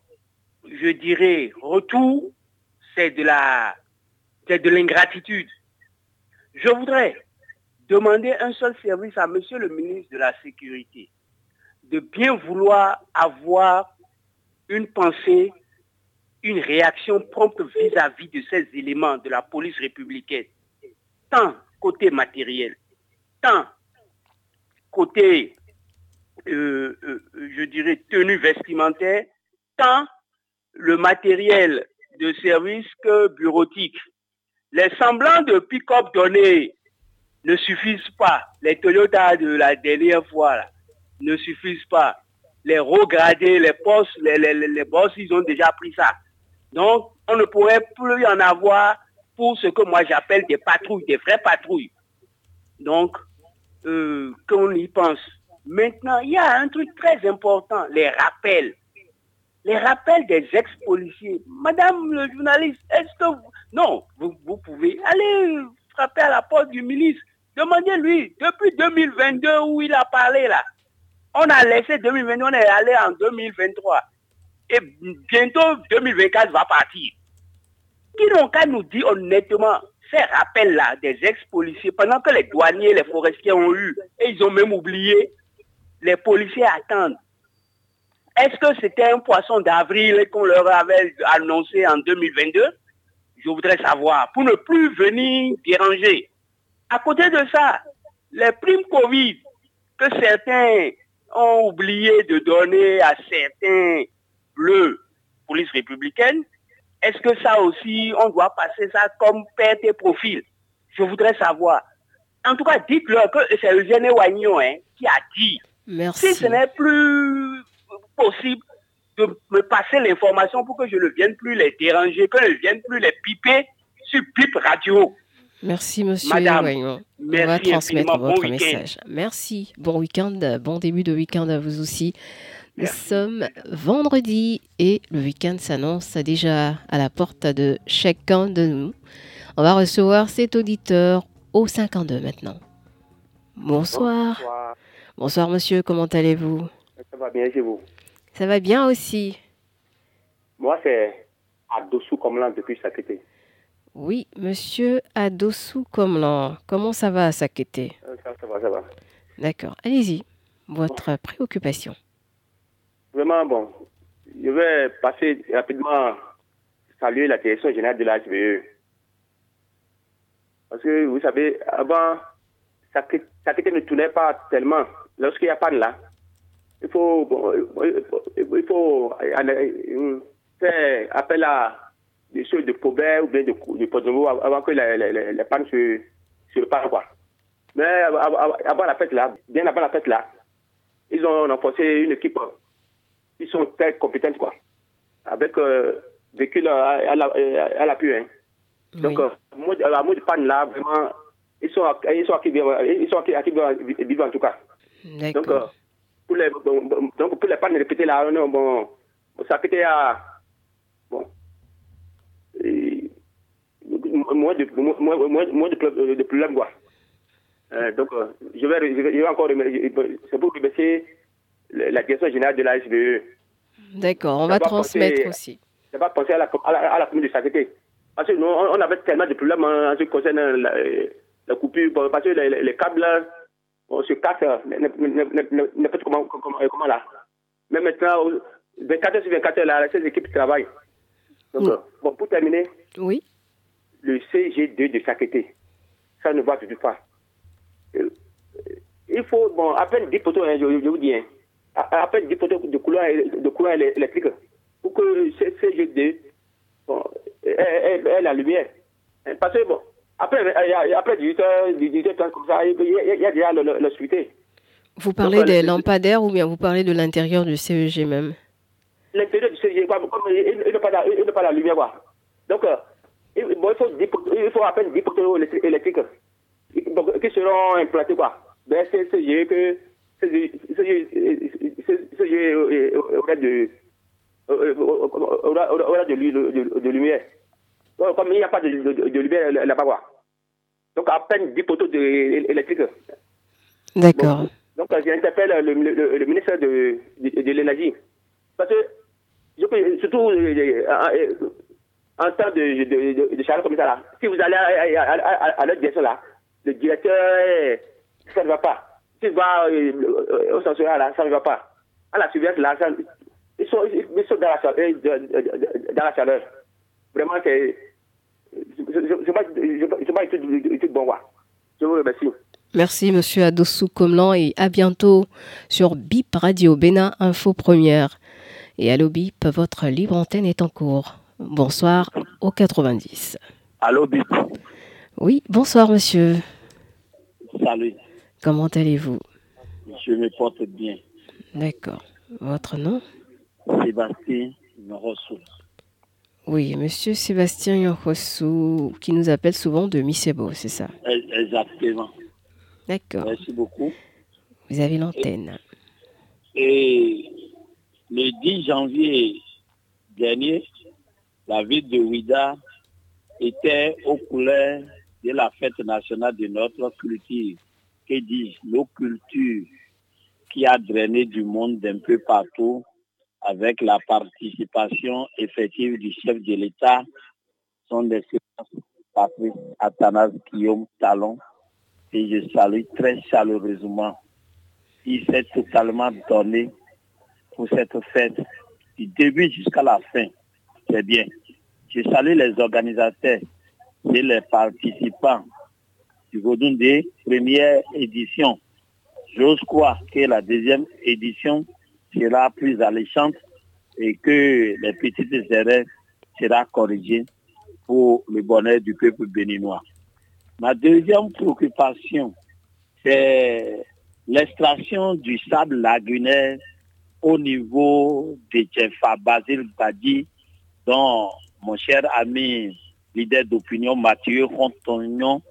je dirais, retour, c'est de la, c'est de l'ingratitude. Je voudrais demander un seul service à Monsieur le ministre de la Sécurité, de bien vouloir avoir une pensée, une réaction prompte vis-à-vis de ces éléments de la police républicaine, tant côté matériel, tant côté, euh, euh, je dirais, tenue vestimentaire, tant le matériel de service que bureautique. Les semblants de pick-up donnés ne suffisent pas. Les Toyota de la dernière fois ne suffisent pas. Les regradés, les postes, les, les, les, boss, ils ont déjà pris ça. Donc, on ne pourrait plus en avoir pour ce que moi j'appelle des patrouilles, des vraies patrouilles. Donc, euh, qu'on y pense. Maintenant, il y a un truc très important, les rappels. Les rappels des ex-policiers. Madame le journaliste, est-ce que vous... Non, vous, vous pouvez aller frapper à la porte du ministre. Demandez-lui, depuis 2022 où il a parlé là, on a laissé 2022, on est allé en 2023. Et bientôt 2024 va partir. Ils n'ont qu'à nous dire honnêtement ces rappels-là des ex-policiers, pendant que les douaniers, les forestiers ont eu, et ils ont même oublié, les policiers attendent. Est-ce que c'était un poisson d'avril qu'on leur avait annoncé en 2022 Je voudrais savoir, pour ne plus venir déranger. À côté de ça, les primes Covid que certains ont oublié de donner à certains bleus police républicaine, est-ce que ça aussi, on doit passer ça comme perte et profil? Je voudrais savoir. En tout cas, dites-leur que c'est Eugène Wagnon hein, qui a dit. Merci. Si ce n'est plus possible de me passer l'information pour que je ne vienne plus les déranger, que je ne vienne plus les piper sur Pipe Radio. Merci, monsieur Madame. On merci va transmettre votre Bon message. Merci. Bon week-end, bon début de week-end à vous aussi. Nous sommes vendredi et le week-end s'annonce déjà à la porte de chacun de nous. On va recevoir cet auditeur au 52 maintenant. Bonsoir. Bonsoir. Bonsoir, monsieur. Comment allez-vous? Ça va bien chez vous? Ça va bien aussi. Moi, c'est Adossou Comlan depuis Sakété. Oui, monsieur Adossou Comlan. Comment ça va à Sakété Euh, Ça, ça va, ça va. D'accord. Allez-y. Votre préoccupation. Vraiment, bon, je vais passer rapidement saluer la direction générale de la HVE. Parce que, vous savez, avant, Sakété Sakété ne tournait pas tellement. Lorsqu'il n'y a pas de là, il faut, bon, il faut euh, faire appel à des choses de Pobert ou bien de, de avant que les, les, les pannes se, se parlent, quoi. Mais avant la fête là, bien avant la fête là, ils ont renforcé une équipe. Ils sont très compétents, quoi. Avec euh, véhicule à, l'appui. Hein. Donc, euh, à mot de panne là, vraiment, ils sont, ils sont actifs, ils sont actifs vivants en tout cas. Donc, euh, pour les, donc, pour les pannes répétées là, non, bon, ça a été à. Bon. Moins de, moins, moins, moins de, de problèmes, quoi. Euh, donc, euh, je, vais, je, vais, encore c'est pour remercier la direction générale de la SBE. D'accord, on va transmettre aussi. Je vais penser à la, à la, commune de Sacré. Parce que nous, on avait tellement de problèmes en, ce qui concerne la, la coupure, parce que les, les câbles, on se casse n'importe comment, comment, comment là. Mais maintenant, 24 heures sur 24 heures, là, ces équipes travaillent. Donc, oui. bon, pour terminer, oui. Le CG2 de Sacré, ça ne va toujours pas. Il faut, bon, à peine 10 poteaux, hein, je, je, vous dis, hein, à, à, peine 10 poteaux de courant, de courant électrique pour que ces CG2 bon, ait, ait la lumière. Parce que, bon, après, après 18 heures, 18 heures comme ça, il y a, déjà le, le, le suité. Vous parlez Donc, des lampadaires ou bien vous parlez de l'intérieur du CEG même? L'intérieur du CEG, quoi, comme il n'a pas, pas, la lumière, quoi. Donc, il, bon, il, faut 10, il faut à peine 10 poteaux électriques donc, qui seront implantés quoi? Ben, c'est ce que ce aurait de aura de, de, de, lumière. Comme il n'y a pas de, de, de lumière là-bas, quoi. Donc, à peine 10 poteaux électriques. D'accord. Donc, donc j'interpelle le, le, le, ministre de, de, de l'énergie. Parce que, je, surtout en temps de, charge comme ça, là, si vous allez à, à, à, à l'autre direction là, le directeur, ça ne va pas. Si tu vas euh, au censuraire, là, ça ne va pas. À la surveillance, là, ça, ils, sont, dans la, dans la chaleur. Vraiment, c'est. Je pas tout bon. Je vous remercie. Merci, Monsieur Adossou Comlan, et à bientôt sur BIP Radio Bénin Info Première. Et Allo BIP, votre libre antenne est en cours. Bonsoir au 90. Allo BIP. Oui, bonsoir monsieur. Salut. Comment allez-vous? Je me porte bien. D'accord. Votre nom? Sébastien Nyorossou. Oui, monsieur Sébastien Nyorossou, qui nous appelle souvent de Misebo, c'est ça? Exactement. D'accord. Merci beaucoup. Vous avez l'antenne. Et, le 10 janvier dernier, la ville de Ouida était aux couleurs de la fête nationale de notre culture. Que dis nos cultures qui a drainé du monde d'un peu partout avec la participation effective du chef de l'État, son excellence Patrice Athanas Guillaume Talon, et je salue très chaleureusement. Il s'est totalement donné pour cette fête, du début jusqu'à la fin. C'est bien. Je salue les organisateurs et les participants du Vaudou des premières éditions. J'ose croire que la deuxième édition sera plus alléchante et que les petites erreurs seront corrigées pour le bonheur du peuple béninois. Ma deuxième préoccupation, c'est l'extraction du sable lagunaire au niveau de Tchefa Basile Badi, mon cher ami leader d'opinion Mathieu Rontognon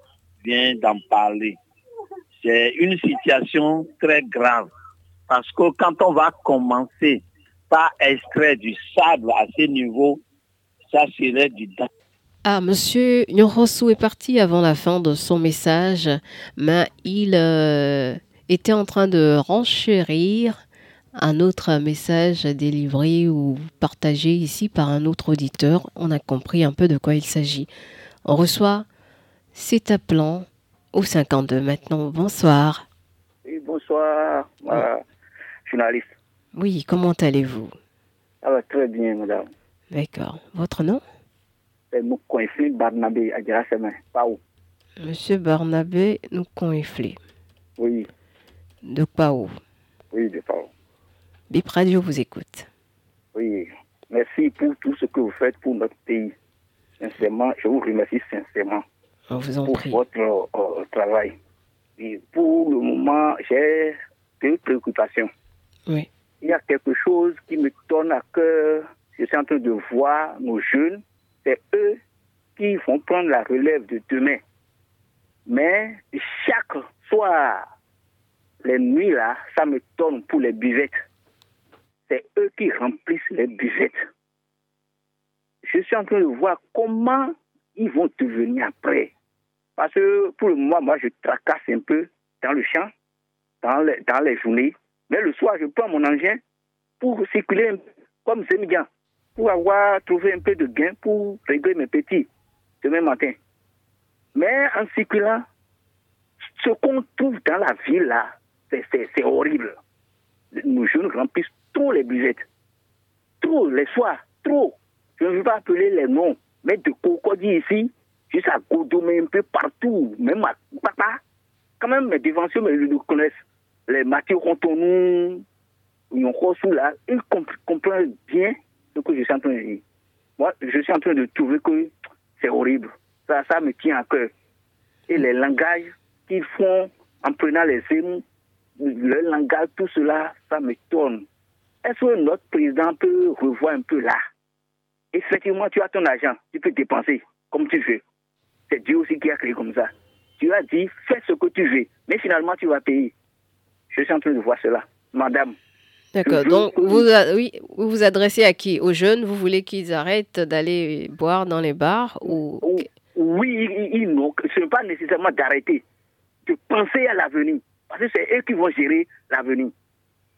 vient d'en parler. C'est une situation très grave parce que quand on va commencer par extraire du sable à ce niveau, ça serait du danger. Ah, Monsieur Nyorosu est parti avant la fin de son message, mais il euh, était en train de renchérir un autre message délivré ou partagé ici par un autre auditeur. On a compris un peu de quoi il s'agit. On reçoit C'est appelant au 52 maintenant. Bonsoir. Oui, bonsoir, journaliste. Oui, comment allez-vous? Va très bien, madame. D'accord. Votre nom? Barnabé. Monsieur Barnabé Moukoinfli. Oui. De Pau. Oui, de Pau. Bip Radio vous écoute. Oui, merci pour tout ce que vous faites pour notre pays. Sincèrement, je vous remercie sincèrement On vous en pour prie. votre euh, travail. Et pour le moment, j'ai deux préoccupations. Oui. Il y a quelque chose qui me tourne à cœur. Je suis en train de voir nos jeunes. C'est eux qui vont prendre la relève de demain. Mais chaque soir, les nuits là, ça me tourne pour les buvettes. C'est eux qui remplissent les buvettes. Je suis en train de voir comment ils vont devenir après. Parce que pour moment, moi, je tracasse un peu dans le champ, dans les, dans les journées. Mais le soir, je prends mon engin pour circuler comme Zemigan, pour avoir trouvé un peu de gain pour régler mes petits demain matin. Mais en circulant, ce qu'on trouve dans la ville là, c'est horrible. Nos jeunes remplissent trop les buvettes. Trop, les soirs, trop. Je ne veux pas appeler les noms, mais de Cocody ici, jusqu'à Godomé un peu partout, même à Papa. Quand même, mes défenseurs me le connaissent. Les Mathieu Rontonou, Nyonkosu là, ils comp- comprennent bien ce que je suis en train de dire. Moi, je suis en train de trouver que c'est horrible. Ça, ça me tient à cœur. Et les langages qu'ils font en prenant les films, le langage, tout cela, ça me tourne. Est-ce que notre président peut revoir un peu là? Effectivement, tu as ton argent, tu peux dépenser comme tu veux. C'est Dieu aussi qui a créé comme ça. Tu as dit, fais ce que tu veux, mais finalement, tu vas payer. Je suis en train de voir cela. Madame, D'accord. Donc, vous, oui, vous vous adressez à qui? Aux jeunes? Vous voulez qu'ils arrêtent d'aller boire dans les bars ou... oui, ils, ils ce n'est pas nécessairement d'arrêter, de penser à l'avenir. Parce que c'est eux qui vont gérer l'avenir.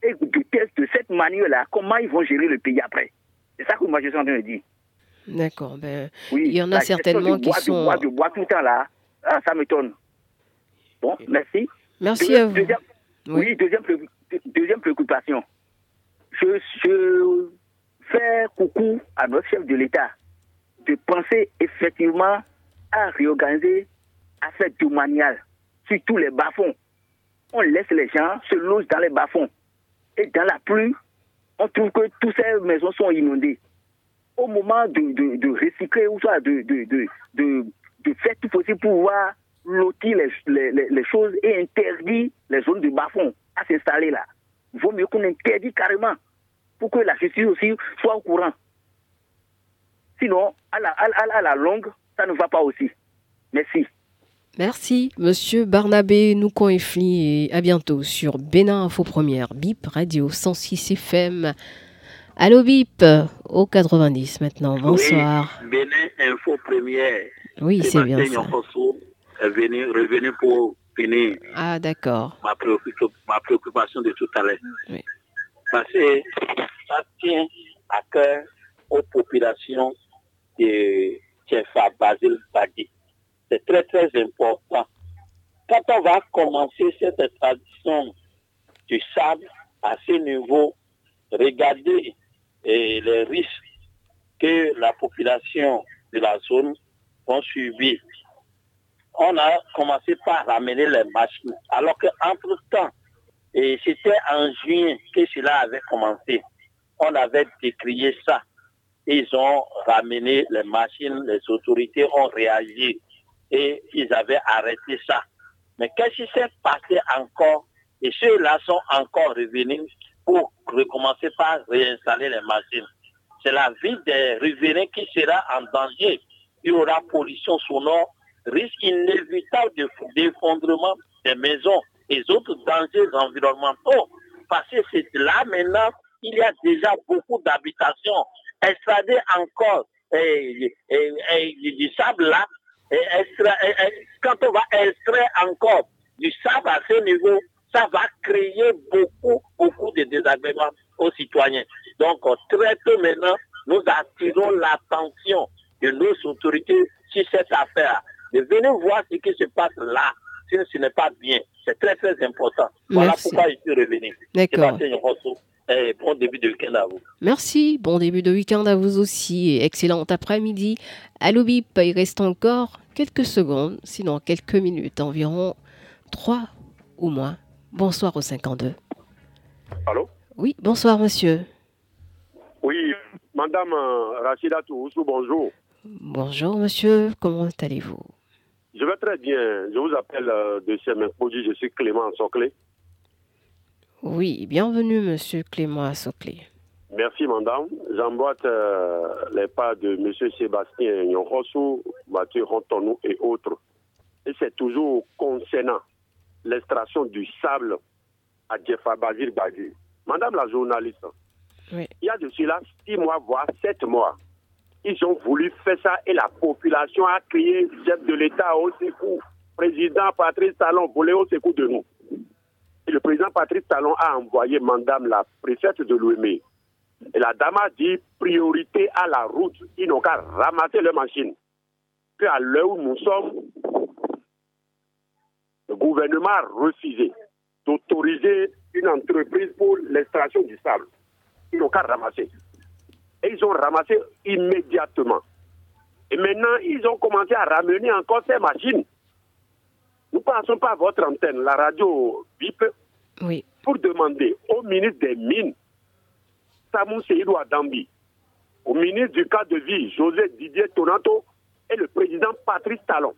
Et de, cette manière-là, comment ils vont gérer le pays après? C'est ça que moi je suis en train de dire. D'accord. Ben, Oui, il y en a certainement qui sont... De boire tout le temps là, ah, ça m'étonne. Bon, merci. Merci Deux- à vous. Deuxième, oui, deuxième, deuxième préoccupation. Je, je fais coucou à notre chef de l'État de penser effectivement à réorganiser à faire domanial sur tous les bas-fonds. On laisse les gens se loger dans les bas-fonds. Et dans la pluie, on trouve que toutes ces maisons sont inondées. Au moment de, de, recycler ou soit de, de, faire tout possible pour pouvoir lotir les, les, choses et interdire les zones de bas-fond à s'installer là. Il vaut mieux qu'on interdit carrément pour que la justice aussi soit au courant. Sinon, à la, à, à la longue, ça ne va pas aussi. Merci. Merci, Monsieur Barnabé Noukonefli, et à bientôt sur Bénin Info Première, BIP Radio 106 FM. Allô BIP, au 90 maintenant, bonsoir. Oui, Bénin Info Première. Oui, c'est bien ça. Pour finir Ah, d'accord. ma, préoccup- ma préoccupation de tout à l'heure. Oui. Parce que ça tient à cœur aux populations de Tchefa Basile Badi. C'est très très important. Quand on va commencer cette tradition du sable à ce niveau, regardez eh, les risques que la population de la zone vont subir. On a commencé par ramener les machines, alors qu'entre-temps, et c'était en juin que cela avait commencé. On avait décrié ça. Ils ont ramené les machines, les autorités ont réagi et ils avaient arrêté ça. Mais qu'est-ce qui s'est passé encore? Et ceux-là sont encore revenus pour recommencer par réinstaller les machines. C'est la vie des riverains qui sera en danger. Il y aura pollution sonore, risque inévitable de- d'effondrement des maisons et autres dangers environnementaux. Parce que c'est là maintenant, il y a déjà beaucoup d'habitations extrader encore eh, eh, eh, du sable là. Et extra- quand on va extraire encore du sable à ce niveau, ça va créer beaucoup, beaucoup de désagréments aux citoyens. Donc, euh, très tôt maintenant, nous attirons l'attention de nos autorités sur cette affaire. De venir voir ce qui se passe là, si ce n'est pas bien. C'est très, très important. Voilà Merci. pourquoi je suis revenu. D'accord. Et bon début de week-end à vous. Merci, bon début de week-end à vous aussi et excellent après-midi. Allô BIP, il reste encore quelques secondes, sinon quelques minutes, environ trois ou moins. Bonsoir au 52. Allô? Oui, bonsoir monsieur. Oui, madame euh, Rachida Toussou, bonjour. Bonjour monsieur, comment allez-vous? Je vais très bien. Je vous appelle euh, de Chemin-Produit, je suis Clément Soclé. Oui, bienvenue monsieur Clément Soclé. Merci madame. J'emboîte euh, les pas de monsieur Sébastien Nyonrosso, Mathieu Rontonou et autres. Et c'est toujours concernant l'extraction du sable à Djefa Bazir Badi. Madame la journaliste, Oui. il y a de cela six mois, voire sept mois. Ils ont voulu faire ça et la population a crié chef de l'État au secours. Président Patrice Talon voulait au secours de nous. Le président Patrice Talon a envoyé madame la préfète de l'OME. Et la dame a dit priorité à la route. Ils n'ont qu'à ramasser leurs machines. Puis à l'heure où nous sommes, le gouvernement a refusé d'autoriser une entreprise pour l'extraction du sable. Ils n'ont qu'à ramasser. Et ils ont ramassé immédiatement. Et maintenant, ils ont commencé à ramener encore ces machines. Nous passons par votre antenne, la radio Oui. pour demander au ministre des Mines, Samou Seydou Adambi, au ministre du cadre de vie, José Didier Tonato, et le président Patrice Talon,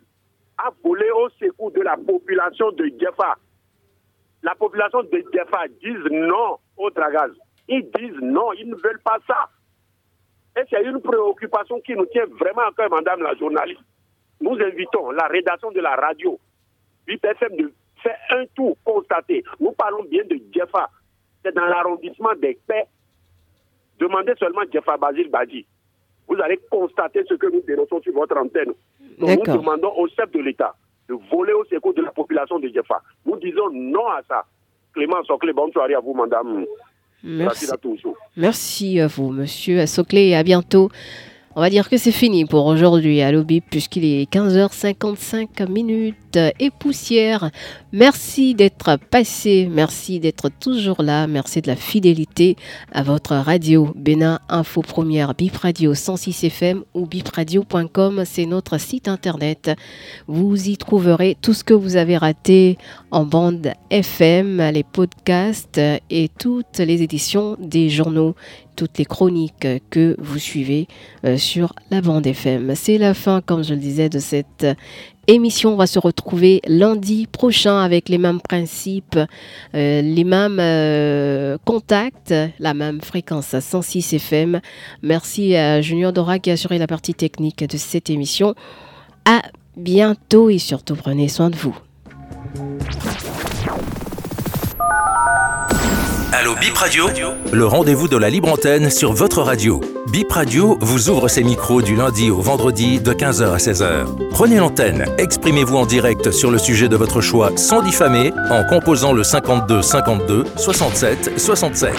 à voler au secours de la population de Djefa. La population de Djefa disent non au dragage. Ils disent non, ils ne veulent pas ça. Et c'est une préoccupation qui nous tient vraiment à cœur, madame la journaliste. Nous invitons la rédaction de la radio, UPFM, de faire un tour constaté. Nous parlons bien de Djefa. C'est dans l'arrondissement des Paix. Demandez seulement Djefa Basile Badi. Vous allez constater ce que nous dénonçons sur votre antenne. Donc, nous demandons au chef de l'État de voler au secours de la population de Djefa. Nous disons non à ça. Clément Soclé, bonne soirée à vous, madame. Merci. Rachida Toussou. Merci à vous, monsieur Assoclé, et à bientôt. On va dire que c'est fini pour aujourd'hui. À l'OBIP puisqu'il est 15h55 minutes et poussière. Merci d'être passé, merci d'être toujours là, merci de la fidélité à votre radio. Bénin Info Première, Bip Radio 106 FM ou bipradio.com, c'est notre site internet. Vous y trouverez tout ce que vous avez raté en bande FM, les podcasts et toutes les éditions des journaux toutes les chroniques que vous suivez euh, sur la bande FM. C'est la fin, comme je le disais, de cette émission. On va se retrouver lundi prochain avec les mêmes principes, euh, les mêmes euh, contacts, la même fréquence à 106 FM. Merci à Junior Dora qui a assuré la partie technique de cette émission. À bientôt et surtout prenez soin de vous. Allô Bip Radio Le rendez-vous de la libre antenne sur votre radio. Bip Radio vous ouvre ses micros du lundi au vendredi de 15h à 16h. Prenez l'antenne, exprimez-vous en direct sur le sujet de votre choix sans diffamer en composant le 52 52 67 67.